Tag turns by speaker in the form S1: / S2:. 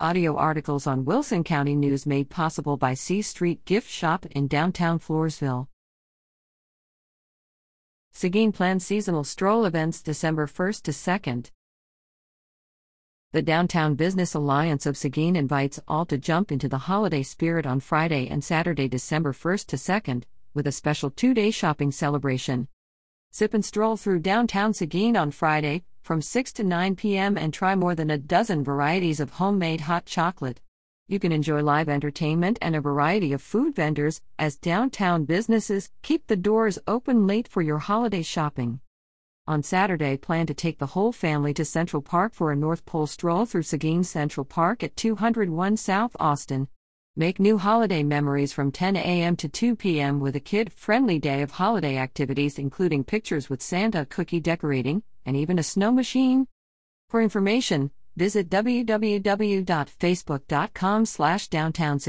S1: Audio articles on Wilson County News made possible by C Street Gift Shop in downtown Floresville. Seguin plans seasonal stroll events December 1st to 2nd. The Downtown Business Alliance of Seguin invites all to jump into the holiday spirit on Friday and Saturday, December 1st to 2nd, with a special two day shopping celebration. Sip and stroll through downtown Seguin on Friday, from 6 to 9 p.m. and try more than a dozen varieties of homemade hot chocolate. You can enjoy live entertainment and a variety of food vendors as downtown businesses keep the doors open late for your holiday shopping. On Saturday, plan to take the whole family to Central Park for a North Pole stroll through Seguin Central Park at 201 South Austin. Make new holiday memories from 10 a.m. to 2 p.m. with a kid friendly day of holiday activities, including pictures with Santa, cookie decorating, and even a snow machine? For information, visit www.facebook.com slash downtown